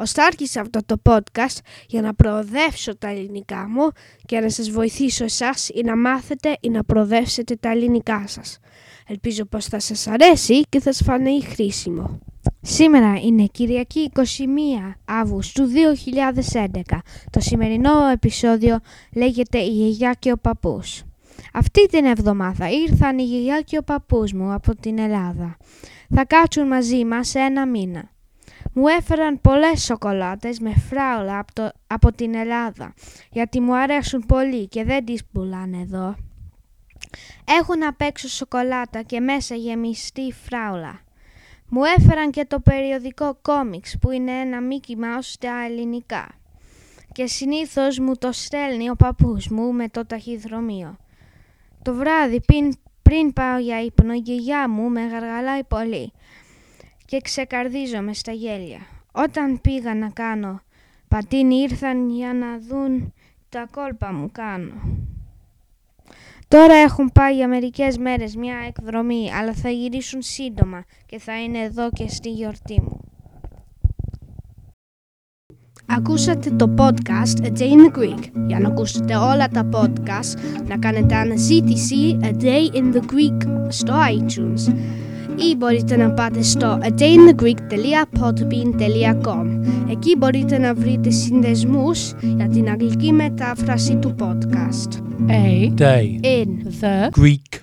Ωστά άρχισα αυτό το podcast για να προοδεύσω τα ελληνικά μου και να σας βοηθήσω εσάς ή να μάθετε ή να προοδεύσετε τα ελληνικά σας. Ελπίζω πως θα σας αρέσει και θα σας φανεί χρήσιμο. Σήμερα είναι Κυριακή 21 Αύγουστου 2011. Το σημερινό επεισόδιο λέγεται «Η γιαγιά και ο παππούς». Αυτή την εβδομάδα ήρθαν η γιαγιά και ο παππούς μου από την Ελλάδα. Θα κάτσουν μαζί μας ένα μήνα. Μου έφεραν πολλές σοκολάτες με φράουλα από, το- από την Ελλάδα, γιατί μου αρέσουν πολύ και δεν τις πουλάνε εδώ. Έχουν απ' έξω σοκολάτα και μέσα γεμιστή φράουλα. Μου έφεραν και το περιοδικό κόμιξ που είναι ένα Mickey Mouse στα ελληνικά. Και συνήθως μου το στέλνει ο παππούς μου με το ταχυδρομείο. Το βράδυ πριν, πριν πάω για ύπνο η γιαγιά μου με γαργαλάει πολύ και ξεκαρδίζομαι στα γέλια. Όταν πήγα να κάνω πατίνι ήρθαν για να δουν τα κόλπα μου κάνω. Τώρα έχουν πάει για μερικές μέρες μια εκδρομή, αλλά θα γυρίσουν σύντομα και θα είναι εδώ και στη γιορτή μου. Ακούσατε το podcast A Day in the Greek. Για να ακούσετε όλα τα podcast, να κάνετε αναζήτηση A Day in the Greek στο iTunes ή μπορείτε να πάτε στο adayinthegreek.podbean.com Εκεί μπορείτε να βρείτε συνδεσμούς για την αγγλική μετάφραση του podcast. A Day. In the Greek.